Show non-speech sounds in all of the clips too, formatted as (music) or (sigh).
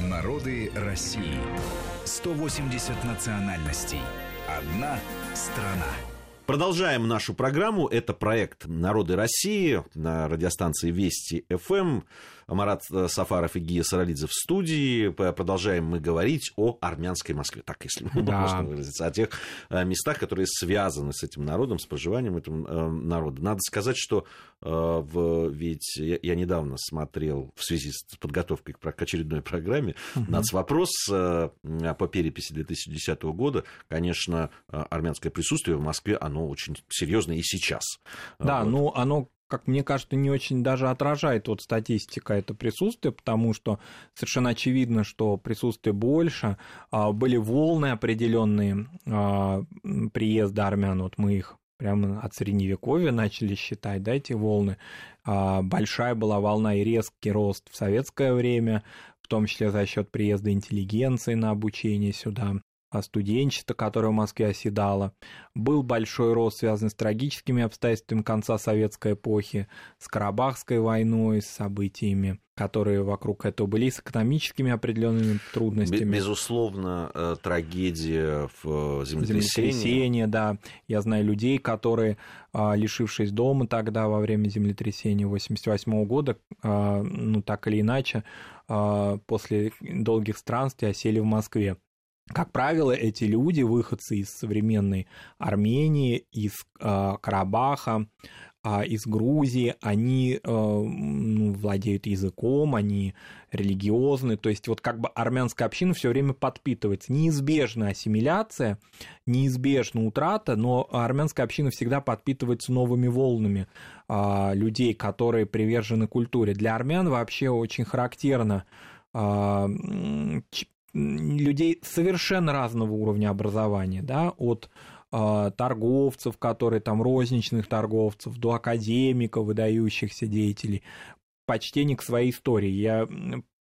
Народы России. 180 национальностей. Одна страна. Продолжаем нашу программу. Это проект «Народы России» на радиостанции Вести ФМ. Марат э, Сафаров и Гия Саралидзе в студии. Продолжаем мы говорить о армянской Москве, так если (laughs) да. можно выразиться, о тех э, местах, которые связаны с этим народом, с проживанием этого э, народа. Надо сказать, что в, ведь я недавно смотрел в связи с подготовкой к очередной программе угу. нацвопрос по переписи 2010 года. Конечно, армянское присутствие в Москве, оно очень серьезное и сейчас. Да, вот. ну оно как мне кажется, не очень даже отражает вот статистика это присутствие, потому что совершенно очевидно, что присутствие больше. А, были волны определенные а, приезда армян, вот мы их прямо от средневековья начали считать, да, эти волны. А, большая была волна и резкий рост в советское время, в том числе за счет приезда интеллигенции на обучение сюда. А студенчество, которое в Москве оседало. Был большой рост, связанный с трагическими обстоятельствами конца советской эпохи, с Карабахской войной, с событиями, которые вокруг этого были, с экономическими определенными трудностями. Безусловно, э, трагедия в землетрясении. Землетрясение, да. Я знаю людей, которые, а, лишившись дома тогда во время землетрясения 1988 года, а, ну так или иначе, после долгих странствий осели в Москве. Как правило, эти люди, выходцы из современной Армении, из э, Карабаха, э, из Грузии, они э, ну, владеют языком, они религиозны, то есть вот как бы армянская община все время подпитывается. Неизбежна ассимиляция, неизбежна утрата, но армянская община всегда подпитывается новыми волнами э, людей, которые привержены культуре. Для армян вообще очень характерно людей совершенно разного уровня образования, да, от э, торговцев, которые там розничных торговцев, до академиков, выдающихся деятелей, почтение к своей истории. Я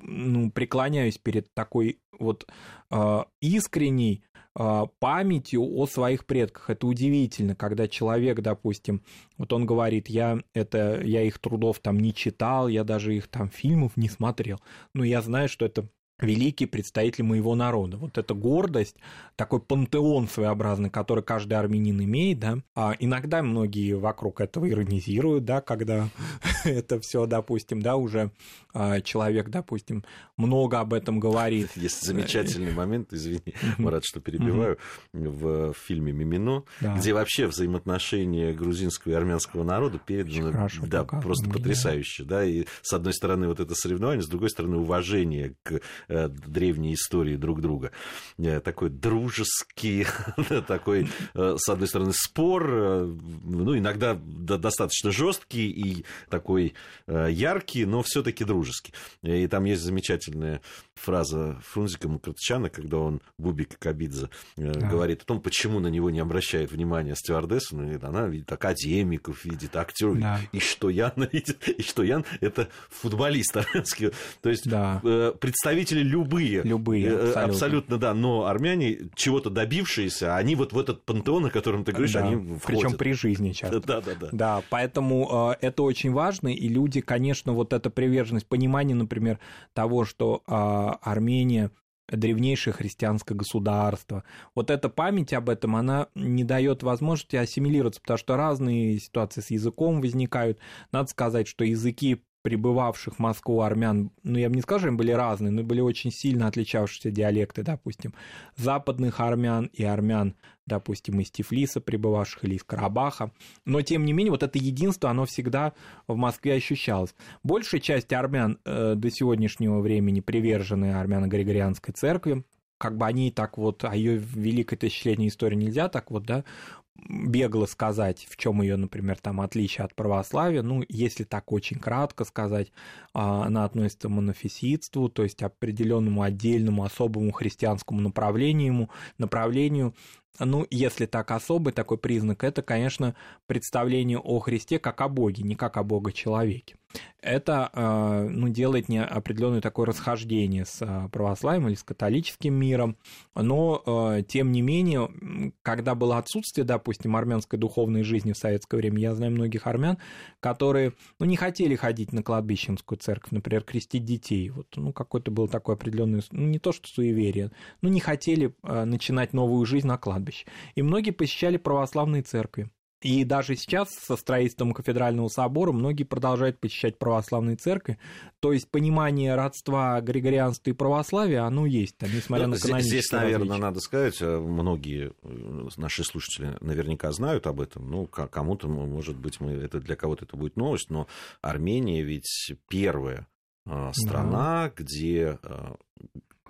ну, преклоняюсь перед такой вот э, искренней э, памятью о своих предках. Это удивительно, когда человек, допустим, вот он говорит, я, это, я их трудов там не читал, я даже их там фильмов не смотрел, но я знаю, что это великий представитель моего народа. Вот эта гордость, такой пантеон своеобразный, который каждый армянин имеет, да. А иногда многие вокруг этого иронизируют, да, когда (laughs) это все, допустим, да, уже а, человек, допустим, много об этом говорит. Есть замечательный момент, извини, Марат, что перебиваю, в фильме «Мимино», где вообще взаимоотношения грузинского и армянского народа переданы, да, просто потрясающе, да, и с одной стороны вот это соревнование, с другой стороны уважение к Э, древней истории друг друга. Э, такой дружеский, (laughs) такой, э, с одной стороны, спор, ну, иногда достаточно жесткий и такой яркий, но все-таки дружеский. И там есть замечательная фраза Фрунзика Мукртчана, когда он Бубика Кабидзе да. говорит о том, почему на него не обращает внимания стюардесса, ну, она видит академиков, видит актеров, да. и что Ян (laughs) видит, и что Ян это футболист армянский. То есть да. представитель представители любые. Любые, э, абсолютно. абсолютно, да, но армяне чего-то добившиеся, они вот в этот пантеон, о котором ты говоришь, да, они входят. Причем при жизни часто. Да, да, да. Да, поэтому э, это очень важно, и люди, конечно, вот эта приверженность, понимание, например, того, что э, Армения древнейшее христианское государство. Вот эта память об этом, она не дает возможности ассимилироваться, потому что разные ситуации с языком возникают. Надо сказать, что языки прибывавших в Москву армян, ну, я бы не что они были разные, но были очень сильно отличавшиеся диалекты, допустим, западных армян и армян, допустим, из Тифлиса прибывавших или из Карабаха. Но, тем не менее, вот это единство, оно всегда в Москве ощущалось. Большая часть армян э, до сегодняшнего времени привержены армяно-григорианской церкви, как бы они так вот, о ее великой тысячелетней истории нельзя так вот, да, бегло сказать, в чем ее, например, там отличие от православия, ну, если так очень кратко сказать, а, она относится к монофиситству, то есть определенному отдельному особому христианскому направлению, направлению ну, если так особый такой признак, это, конечно, представление о Христе как о Боге, не как о Бога-человеке это э, ну, делает не определенное такое расхождение с э, православием или с католическим миром, но э, тем не менее, когда было отсутствие, допустим, армянской духовной жизни в советское время, я знаю многих армян, которые ну, не хотели ходить на кладбищенскую церковь, например, крестить детей. Вот, ну, какое-то было такое определенное, ну, не то что суеверие, но не хотели начинать новую жизнь на кладбище. И многие посещали православные церкви. И даже сейчас со строительством кафедрального собора многие продолжают посещать православные церкви. То есть понимание родства григорианства и православия, оно есть, там, несмотря Но на экономические Здесь, наверное, различия. надо сказать, э, многие э, наши слушатели наверняка знают об этом. Ну, кому-то, может быть, мы, это для кого-то это будет новость, но Армения ведь первая э, страна, да. где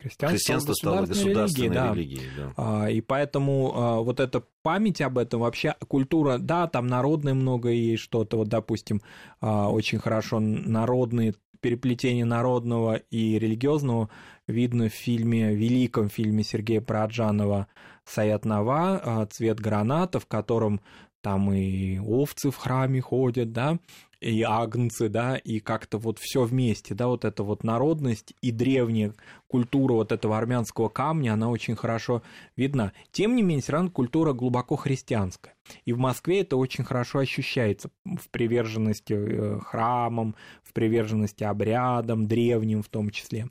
Христианство, Христианство стало государственной религией, да. религией да. А, и поэтому а, вот эта память об этом, вообще культура, да, там народное много есть что-то, вот, допустим, а, очень хорошо народные переплетение народного и религиозного видно в фильме, великом фильме Сергея Параджанова «Саят Нава», «Цвет граната», в котором там и овцы в храме ходят, да, и агнцы, да, и как-то вот все вместе, да, вот эта вот народность и древняя культура вот этого армянского камня, она очень хорошо видна. Тем не менее, все равно культура глубоко христианская. И в Москве это очень хорошо ощущается в приверженности э, храмам, в приверженности обрядам, древним в том числе.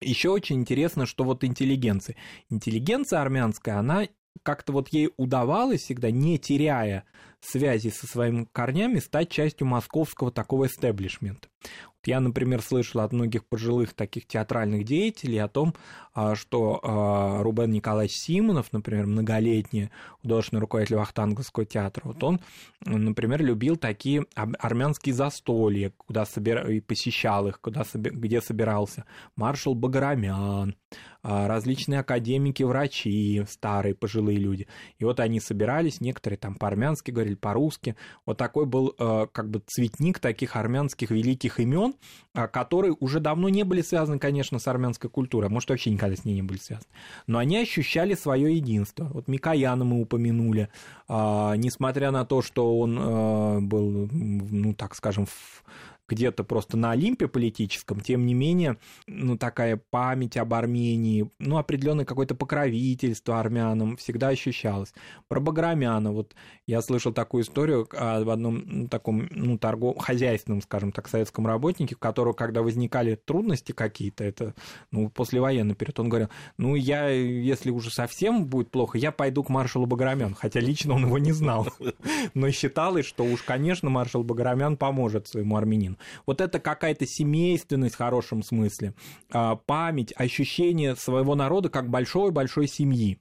Еще очень интересно, что вот интеллигенция. Интеллигенция армянская, она как-то вот ей удавалось всегда, не теряя связи со своими корнями, стать частью московского такого эстеблишмента. Я, например, слышал от многих пожилых таких театральных деятелей о том, а, что а, Рубен Николаевич Симонов, например, многолетний художественный руководитель Вахтанговского театра, вот он, например, любил такие армянские застолья, куда собир... и посещал их, куда... где собирался маршал Баграмян, а, различные академики, врачи, старые пожилые люди. И вот они собирались, некоторые там по-армянски говорили, по-русски. Вот такой был как бы цветник таких армянских великих имен, а, которые уже давно не были связаны, конечно, с армянской культурой, а может, вообще никогда с ней не были связаны. Но они ощущали свое единство. Вот Микояна мы упомянули, а, несмотря на то, что он а, был, ну, так скажем, в где-то просто на Олимпе политическом, тем не менее, ну, такая память об Армении, ну, определенное какое-то покровительство армянам всегда ощущалось. Про Баграмяна, вот я слышал такую историю об одном таком, ну, торгов... хозяйственном, скажем так, советском работнике, у которого, когда возникали трудности какие-то, это, ну, послевоенный период, он говорил, ну, я, если уже совсем будет плохо, я пойду к маршалу Баграмян, хотя лично он его не знал, но считалось, что уж, конечно, маршал Баграмян поможет своему армянину. Вот это какая-то семейственность в хорошем смысле, а, память, ощущение своего народа как большой-большой семьи.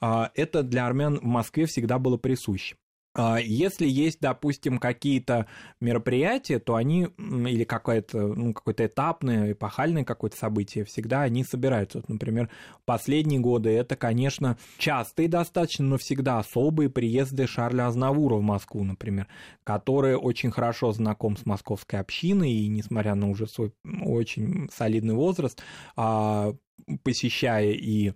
А, это для армян в Москве всегда было присуще. А, если есть, допустим, какие-то мероприятия, то они, или какое-то, ну, какое-то этапное, эпохальное какое-то событие, всегда они собираются. Вот, например, последние годы это, конечно, частые достаточно, но всегда особые приезды Шарля Азнавура в Москву, например, который очень хорошо знаком с московской общиной, и несмотря на уже свой очень солидный возраст, а, посещая и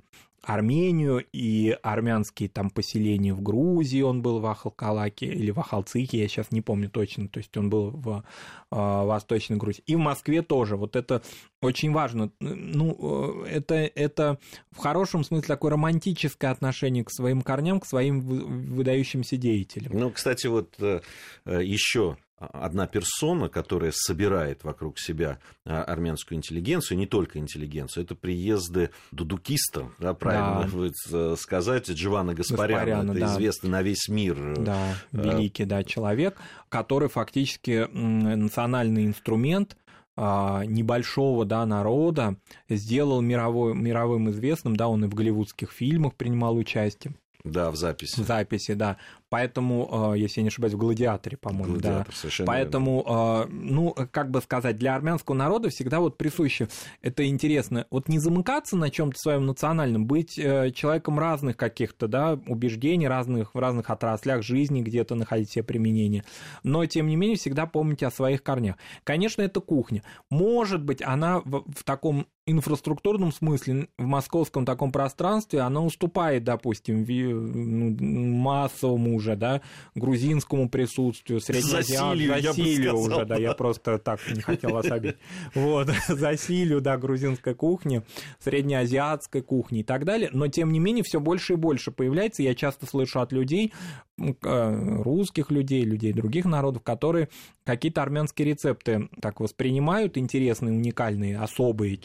Армению и армянские там поселения в Грузии, он был в Ахалкалаке или в Ахалцихе, я сейчас не помню точно, то есть он был в э, Восточной Грузии. И в Москве тоже, вот это очень важно. Ну, э, это, это в хорошем смысле такое романтическое отношение к своим корням, к своим выдающимся деятелям. Ну, кстати, вот э, еще одна персона, которая собирает вокруг себя а, армянскую интеллигенцию, не только интеллигенцию, это приезды дудукиста, да, правильно да. будет э, сказать, Дживана Гаспаряна, Гаспаряна это да. известный на весь мир. Э, да, э, великий да, человек, который фактически национальный инструмент а, небольшого да, народа сделал мировой, мировым известным, да, он и в голливудских фильмах принимал участие. Да, в записи. В записи, да. Поэтому, если я не ошибаюсь, в «Гладиаторе», по-моему, Гладиатор, да. Поэтому, ну, как бы сказать, для армянского народа всегда вот присуще, это интересно, вот не замыкаться на чем то своем национальном, быть человеком разных каких-то, да, убеждений, разных, в разных отраслях жизни где-то находить себе применение, но, тем не менее, всегда помните о своих корнях. Конечно, это кухня. Может быть, она в, в таком инфраструктурном смысле в московском таком пространстве она уступает, допустим, ну, массовому уже, да, грузинскому присутствию, среднеазиатскому, засилию уже, да, я просто так не хотел вас обидеть. (laughs) Вот, (laughs) засилию, да, грузинской кухни, среднеазиатской кухни и так далее, но тем не менее все больше и больше появляется, я часто слышу от людей, русских людей, людей других народов, которые какие-то армянские рецепты так воспринимают, интересные, уникальные, особые,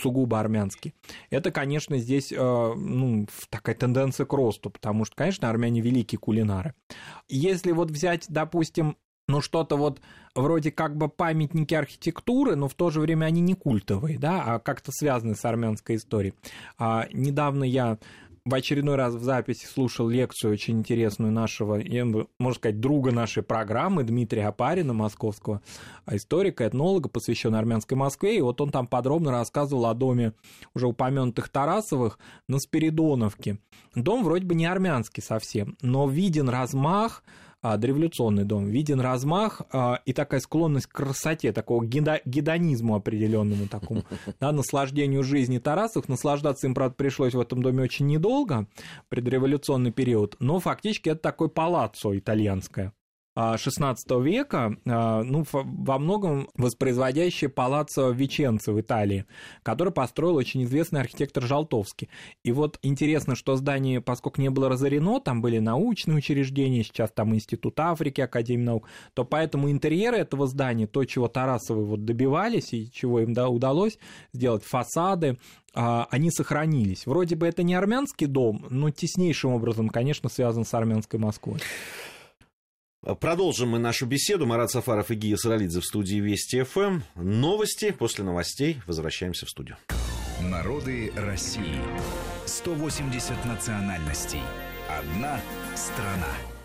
сугубо армянский. Это, конечно, здесь э, ну, такая тенденция к росту, потому что, конечно, армяне великие кулинары. Если вот взять, допустим, ну, что-то вот вроде как бы памятники архитектуры, но в то же время они не культовые, да, а как-то связаны с армянской историей. А, недавно я в очередной раз в записи слушал лекцию очень интересную нашего, можно сказать, друга нашей программы Дмитрия Апарина, московского историка, этнолога, посвященного армянской Москве. И вот он там подробно рассказывал о доме уже упомянутых Тарасовых на Спиридоновке. Дом вроде бы не армянский совсем, но виден размах, а, дореволюционный дом, виден размах а, и такая склонность к красоте, такого гедонизму определенному такому, (laughs) да, наслаждению жизни Тарасов. Наслаждаться им, правда, пришлось в этом доме очень недолго, предреволюционный период, но фактически это такой палаццо итальянское. XVI века, а, ну, во многом воспроизводящее палаццо Веченцо в Италии, который построил очень известный архитектор Жалтовский. И вот интересно, что здание, поскольку не было разорено, там были научные учреждения, сейчас там Институт Африки, Академия наук, то поэтому интерьеры этого здания, то, чего Тарасовы вот добивались и чего им да, удалось сделать, фасады, а, они сохранились. Вроде бы это не армянский дом, но теснейшим образом, конечно, связан с армянской Москвой. Продолжим мы нашу беседу. Марат Сафаров и Гия Саралидзе в студии Вести ФМ. Новости. После новостей возвращаемся в студию. Народы России. 180 национальностей. Одна страна.